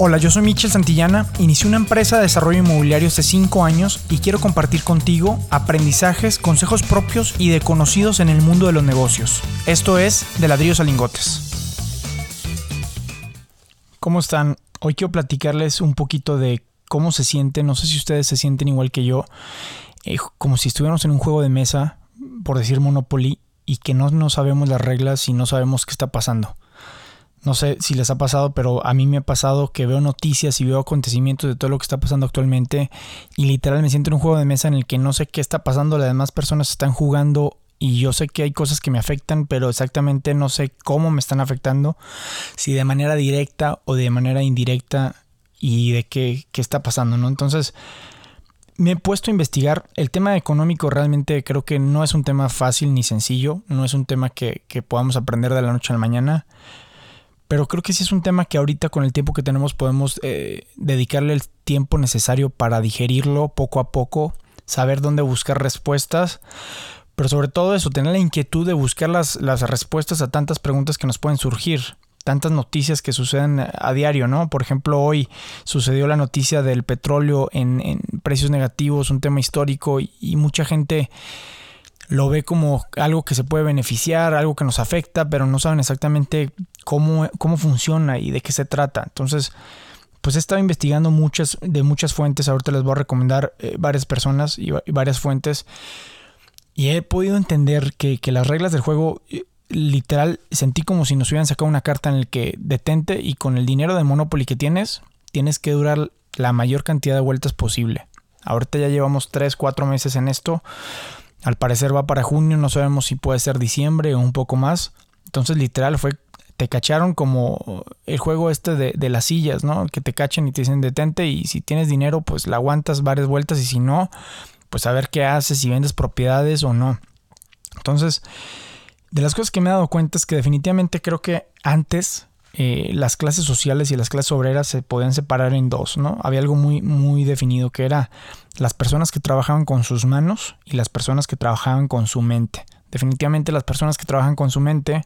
Hola, yo soy Michel Santillana, inicié una empresa de desarrollo inmobiliario hace 5 años y quiero compartir contigo aprendizajes, consejos propios y de conocidos en el mundo de los negocios. Esto es De ladrillos a lingotes. ¿Cómo están? Hoy quiero platicarles un poquito de cómo se siente, no sé si ustedes se sienten igual que yo, eh, como si estuviéramos en un juego de mesa, por decir Monopoly, y que no, no sabemos las reglas y no sabemos qué está pasando. No sé si les ha pasado, pero a mí me ha pasado que veo noticias y veo acontecimientos de todo lo que está pasando actualmente y literal me siento en un juego de mesa en el que no sé qué está pasando, las demás personas están jugando y yo sé que hay cosas que me afectan, pero exactamente no sé cómo me están afectando, si de manera directa o de manera indirecta y de qué, qué está pasando, ¿no? Entonces me he puesto a investigar. El tema económico realmente creo que no es un tema fácil ni sencillo, no es un tema que, que podamos aprender de la noche a la mañana pero creo que sí es un tema que ahorita con el tiempo que tenemos podemos eh, dedicarle el tiempo necesario para digerirlo poco a poco, saber dónde buscar respuestas, pero sobre todo eso, tener la inquietud de buscar las, las respuestas a tantas preguntas que nos pueden surgir tantas noticias que suceden a diario, ¿no? Por ejemplo, hoy sucedió la noticia del petróleo en, en precios negativos, un tema histórico, y, y, mucha gente lo ve como algo que se puede beneficiar, algo que nos afecta, pero no saben exactamente cómo, cómo funciona y de qué se trata. Entonces, pues he estado investigando muchas, de muchas fuentes. Ahorita les voy a recomendar eh, varias personas y, varias fuentes. Y he podido entender que, las reglas del juego, eh, literal, sentí como si nos hubieran sacado una carta en el que detente y con el dinero de Monopoly que tienes, tienes que durar la mayor cantidad de vueltas posible. Ahorita ya llevamos 3, 4 meses en esto. Al parecer va para junio, no sabemos si puede ser diciembre o un poco más. Entonces literal fue te cacharon como el juego este de, las sillas, ¿no? Que te cachen y te dicen detente y si tienes dinero pues la aguantas varias vueltas y si no, pues a ver qué haces, si vendes propiedades o no. Entonces, de las cosas que me he dado cuenta es que definitivamente creo que antes eh, las clases sociales y las clases obreras se podían separar en dos, ¿no? Había algo muy, muy definido que era las personas que trabajaban con sus manos y las personas que trabajaban con su mente. Definitivamente las personas que trabajan con su mente,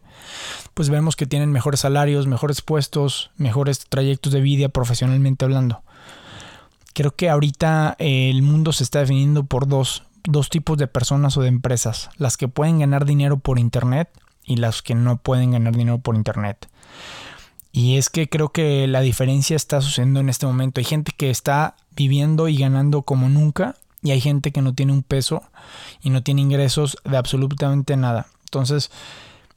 pues vemos que tienen mejores salarios, mejores puestos, mejores trayectos de vida profesionalmente hablando. Creo que ahorita eh, el mundo se está definiendo por dos, dos tipos de personas o de empresas. Las que pueden ganar dinero por Internet y las que no pueden ganar dinero por Internet. Y es que creo que la diferencia está sucediendo en este momento. Hay gente que está viviendo y ganando como nunca y hay gente que no tiene un peso y no tiene ingresos de absolutamente nada. Entonces,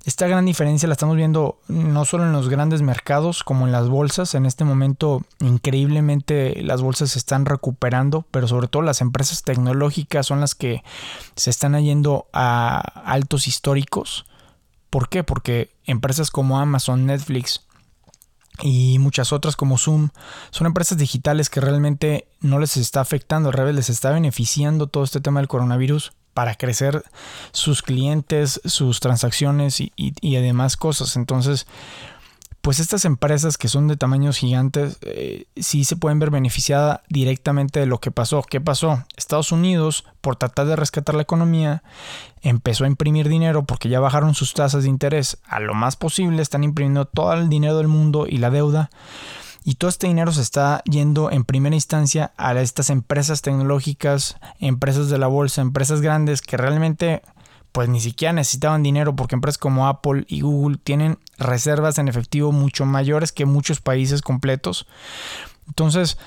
esta gran diferencia la estamos viendo no solo en los grandes mercados como en las bolsas. En este momento increíblemente las bolsas se están recuperando, pero sobre todo las empresas tecnológicas son las que se están yendo a altos históricos. ¿Por qué? Porque empresas como Amazon, Netflix, y muchas otras como Zoom son empresas digitales que realmente no les está afectando, al revés, les está beneficiando todo este tema del coronavirus para crecer sus clientes, sus transacciones y, y, y además cosas. Entonces, pues estas empresas que son de tamaños gigantes eh, sí se pueden ver beneficiadas directamente de lo que pasó. ¿Qué pasó? Estados Unidos, por tratar de rescatar la economía, empezó a imprimir dinero porque ya bajaron sus tasas de interés a lo más posible, están imprimiendo todo el dinero del mundo y la deuda. Y todo este dinero se está yendo en primera instancia a estas empresas tecnológicas, empresas de la bolsa, empresas grandes que realmente pues ni siquiera necesitaban dinero porque empresas como Apple y Google tienen reservas en efectivo mucho mayores que muchos países completos. Entonces,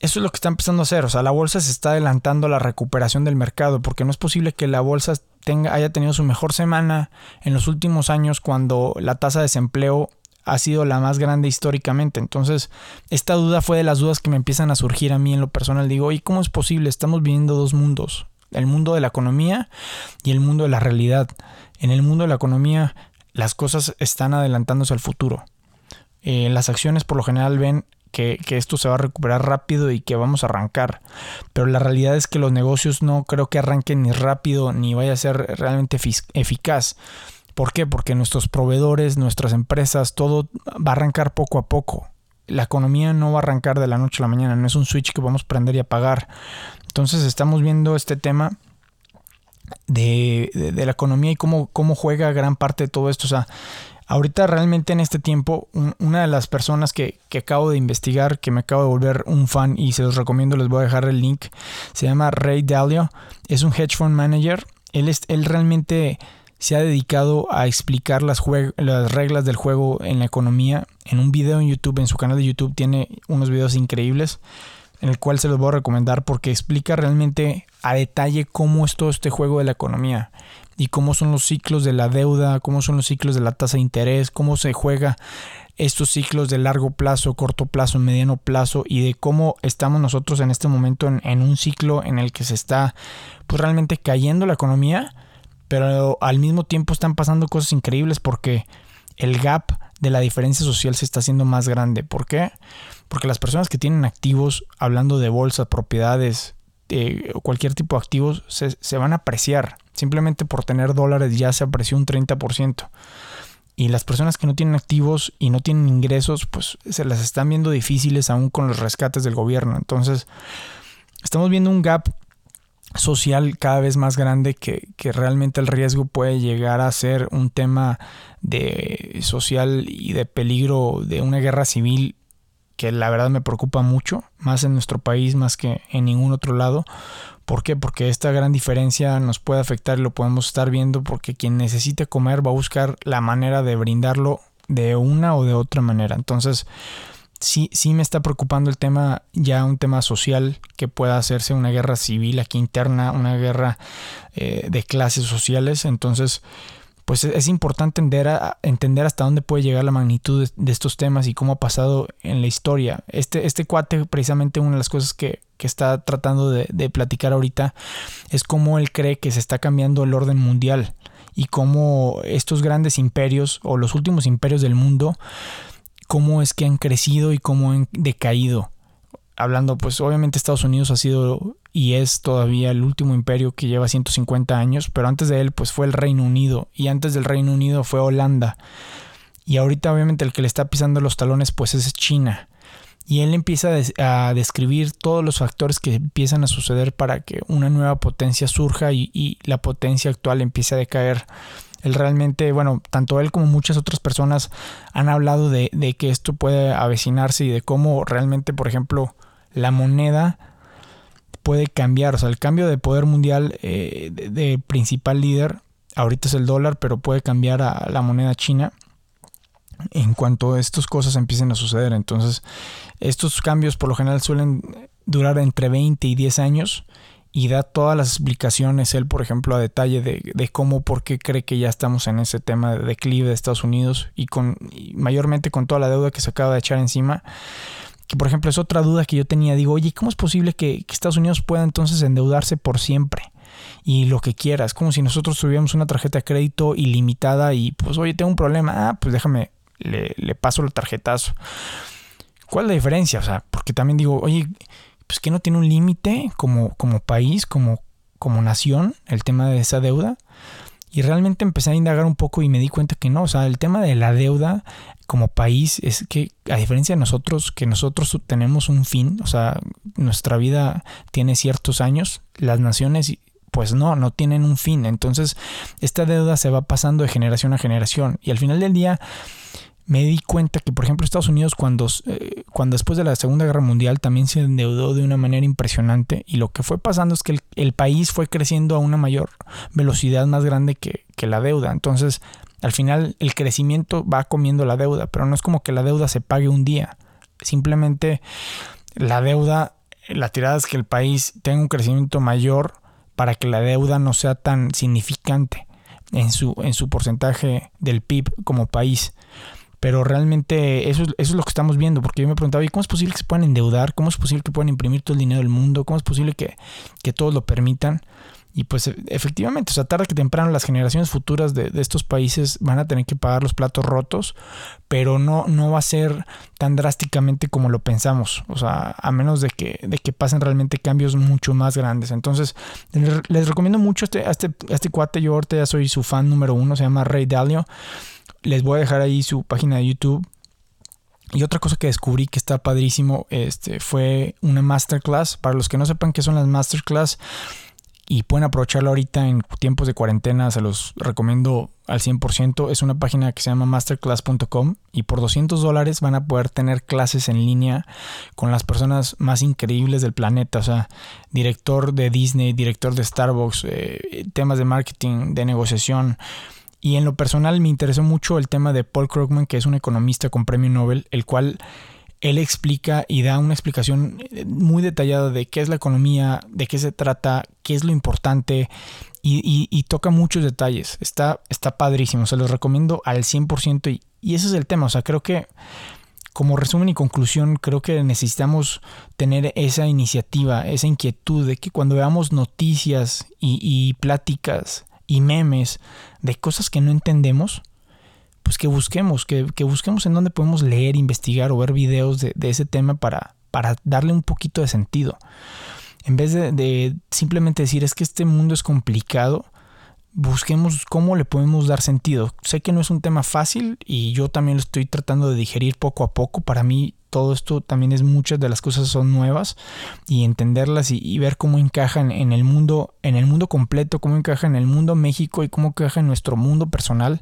eso es lo que está empezando a hacer. O sea, la bolsa se está adelantando a la recuperación del mercado porque no es posible que la bolsa tenga, haya tenido su mejor semana en los últimos años cuando la tasa de desempleo ha sido la más grande históricamente. Entonces, esta duda fue de las dudas que me empiezan a surgir a mí en lo personal. Digo, ¿y cómo es posible? Estamos viviendo dos mundos el mundo de la economía y el mundo de la realidad. En el mundo de la economía las cosas están adelantándose al futuro. Eh, las acciones por lo general ven que, esto se va a recuperar rápido y que vamos a arrancar. Pero la realidad es que los negocios no creo que arranquen ni rápido ni vaya a ser realmente eficaz. ¿Por qué? Porque nuestros proveedores, nuestras empresas, todo va a arrancar poco a poco. La economía no va a arrancar de la noche a la mañana, no es un switch que vamos a prender y apagar. Entonces estamos viendo este tema de, la economía y cómo, cómo juega gran parte de todo esto. O sea, Ahorita realmente en este tiempo, una de las personas que, que, acabo de investigar, que me acabo de volver un fan y se los recomiendo, les voy a dejar el link, se llama Ray Dalio, es un hedge fund manager. Él, es, él realmente se ha dedicado a explicar las, las reglas del juego en la economía. En un video en YouTube, en su canal de YouTube, tiene unos videos increíbles en el cual se los voy a recomendar porque explica realmente a detalle cómo es todo este juego de la economía y cómo son los ciclos de la deuda, cómo son los ciclos de la tasa de interés, cómo se juega estos ciclos de largo plazo, corto plazo, mediano plazo y de cómo estamos nosotros en este momento en, en un ciclo en el que se está pues realmente cayendo la economía pero al mismo tiempo están pasando cosas increíbles porque el gap de la diferencia social se está haciendo más grande. ¿Por qué? Porque las personas que tienen activos, hablando de bolsas, propiedades, o cualquier tipo de activos, se, van a apreciar. Simplemente por tener dólares ya se apreció un 30%. Y las personas que no tienen activos y no tienen ingresos, pues se las están viendo difíciles aún con los rescates del gobierno. Entonces, estamos viendo un gap social cada vez más grande que, que, realmente el riesgo puede llegar a ser un tema de social y de peligro de una guerra civil que la verdad me preocupa mucho, más en nuestro país más que en ningún otro lado. ¿Por qué? Porque esta gran diferencia nos puede afectar y lo podemos estar viendo porque quien necesite comer va a buscar la manera de brindarlo de una o de otra manera. Entonces, sí, sí me está preocupando el tema, ya un tema social, que pueda hacerse una guerra civil aquí interna, una guerra eh, de clases sociales. Entonces, pues es importante entender, entender hasta dónde puede llegar la magnitud de, estos temas y cómo ha pasado en la historia. Este, este cuate, precisamente una de las cosas que, que está tratando de, de platicar ahorita, es cómo él cree que se está cambiando el orden mundial y cómo estos grandes imperios o los últimos imperios del mundo cómo es que han crecido y cómo han decaído. Hablando, pues obviamente Estados Unidos ha sido y es todavía el último imperio que lleva 150 años, pero antes de él pues fue el Reino Unido y antes del Reino Unido fue Holanda. Y ahorita obviamente el que le está pisando los talones pues es China. Y él empieza a describir todos los factores que empiezan a suceder para que una nueva potencia surja y, y la potencia actual empiece a decaer él realmente, bueno, tanto él como muchas otras personas han hablado de, que esto puede avecinarse y de cómo realmente, por ejemplo, la moneda puede cambiar. O sea, el cambio de poder mundial eh, de, principal líder, ahorita es el dólar, pero puede cambiar a la moneda china en cuanto estas cosas empiecen a suceder. Entonces, estos cambios por lo general suelen durar entre 20 y 10 años y da todas las explicaciones, él por ejemplo a detalle de, cómo, por qué cree que ya estamos en ese tema de declive de Estados Unidos y con mayormente con toda la deuda que se acaba de echar encima. Que por ejemplo es otra duda que yo tenía, digo, oye, ¿cómo es posible que, Estados Unidos pueda entonces endeudarse por siempre? Y lo que quieras, como si nosotros tuviéramos una tarjeta de crédito ilimitada y pues, oye, tengo un problema, ah, pues déjame, le, paso el tarjetazo. ¿Cuál es la diferencia? O sea, porque también digo, oye, pues que no tiene un límite como, como país, como, como nación, el tema de esa deuda. Y realmente empecé a indagar un poco y me di cuenta que no, o sea, el tema de la deuda como país es que a diferencia de nosotros, que nosotros tenemos un fin, o sea, nuestra vida tiene ciertos años, las naciones pues no, no tienen un fin. Entonces, esta deuda se va pasando de generación a generación y al final del día me di cuenta que, por ejemplo, Estados Unidos, cuando, eh, cuando después de la Segunda Guerra Mundial, también se endeudó de una manera impresionante. Y lo que fue pasando es que el, país fue creciendo a una mayor velocidad más grande que, que, la deuda. Entonces, al final, el crecimiento va comiendo la deuda, pero no es como que la deuda se pague un día. Simplemente la deuda, la tirada es que el país tenga un crecimiento mayor para que la deuda no sea tan significante en su, en su porcentaje del PIB como país. Pero realmente eso, es lo que estamos viendo, porque yo me preguntaba, ¿y cómo es posible que se puedan endeudar? ¿Cómo es posible que puedan imprimir todo el dinero del mundo? ¿Cómo es posible que, que todos lo permitan? Y pues e, efectivamente, o sea, tarde que temprano las generaciones futuras de, estos países van a tener que pagar los platos rotos, pero no, no va a ser tan drásticamente como lo pensamos. O sea, a menos de que, de que pasen realmente cambios mucho más grandes. Entonces, les, recomiendo mucho este, a este, este cuate. Yo ahorita ya soy su fan número uno, se llama Ray Dalio. Les voy a dejar ahí su página de YouTube. Y otra cosa que descubrí que está padrísimo este, fue una masterclass. Para los que no sepan qué son las masterclass, y pueden aprovecharlo ahorita en tiempos de cuarentena, se los recomiendo al 100%. Es una página que se llama masterclass.com y por 200 dólares van a poder tener clases en línea con las personas más increíbles del planeta, o sea, director de Disney, director de Starbucks, eh, temas de marketing, de negociación. Y en lo personal me interesó mucho el tema de Paul Krugman, que es un economista con premio Nobel, el cual él explica y da una explicación eh, muy detallada de qué es la economía, de qué se trata, qué es lo importante y, toca muchos detalles. Está, está padrísimo, se los recomiendo al 100% y, y ese es el tema. O sea, creo que como resumen y conclusión, creo que necesitamos tener esa iniciativa, esa inquietud de que cuando veamos noticias y, y pláticas y memes de cosas que no entendemos, pues que busquemos, que, busquemos en dónde podemos leer, investigar o ver videos de, ese tema para, para darle un poquito de sentido. En vez de, simplemente decir es que este mundo es complicado, busquemos cómo le podemos dar sentido. Sé que no es un tema fácil y yo también lo estoy tratando de digerir poco a poco. Para mí todo esto también es muchas de las cosas son nuevas y entenderlas y, ver cómo encajan en el mundo, en el mundo completo, cómo encaja en el mundo México y cómo encaja en nuestro mundo personal.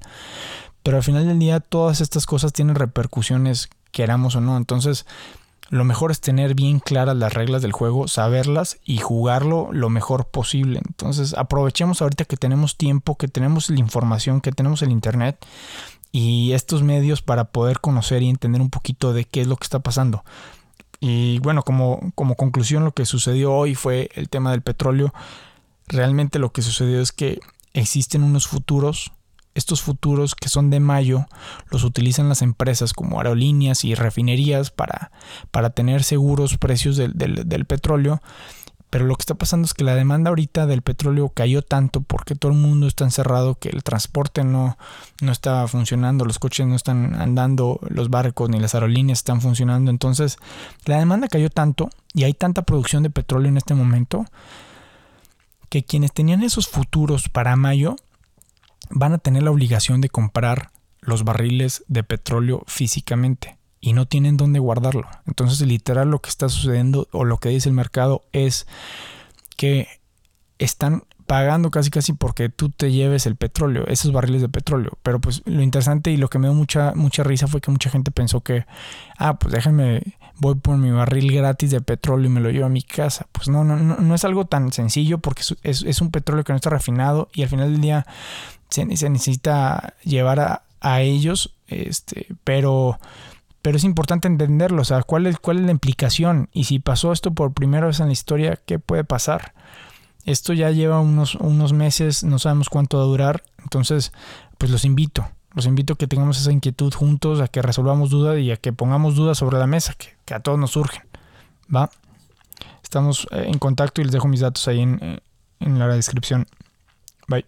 Pero al final del día todas estas cosas tienen repercusiones, queramos o no. Entonces, lo mejor es tener bien claras las reglas del juego, saberlas y jugarlo lo mejor posible. Entonces, aprovechemos ahorita que tenemos tiempo, que tenemos la información, que tenemos el Internet y estos medios para poder conocer y entender un poquito de qué es lo que está pasando. Y bueno, como, como conclusión, lo que sucedió hoy fue el tema del petróleo. Realmente lo que sucedió es que existen unos futuros estos futuros que son de mayo los utilizan las empresas como aerolíneas y refinerías para, para tener seguros precios del, del, petróleo. Pero lo que está pasando es que la demanda ahorita del petróleo cayó tanto porque todo el mundo está encerrado que el transporte no, no está funcionando, los coches no están andando, los barcos ni las aerolíneas están funcionando. Entonces la demanda cayó tanto y hay tanta producción de petróleo en este momento que quienes tenían esos futuros para mayo van a tener la obligación de comprar los barriles de petróleo físicamente y no tienen dónde guardarlo. Entonces, literal lo que está sucediendo o lo que dice el mercado es que están pagando casi casi porque tú te lleves el petróleo, esos barriles de petróleo. Pero pues lo interesante y lo que me dio mucha, mucha risa fue que mucha gente pensó que, ah, pues déjenme, voy por mi barril gratis de petróleo y me lo llevo a mi casa. Pues no, no, no, no es algo tan sencillo porque es, es, un petróleo que no está refinado y al final del día se, necesita llevar a, ellos, este, pero, pero es importante entenderlo, o sea, cuál es, cuál es la implicación y si pasó esto por primera vez en la historia, ¿qué puede pasar? Esto ya lleva unos, unos meses, no sabemos cuánto va a durar, entonces pues los invito, los invito a que tengamos esa inquietud juntos, a que resolvamos dudas y a que pongamos dudas sobre la mesa, que, a todos nos surgen, ¿va? Estamos eh, en contacto y les dejo mis datos ahí en, en la descripción. Bye.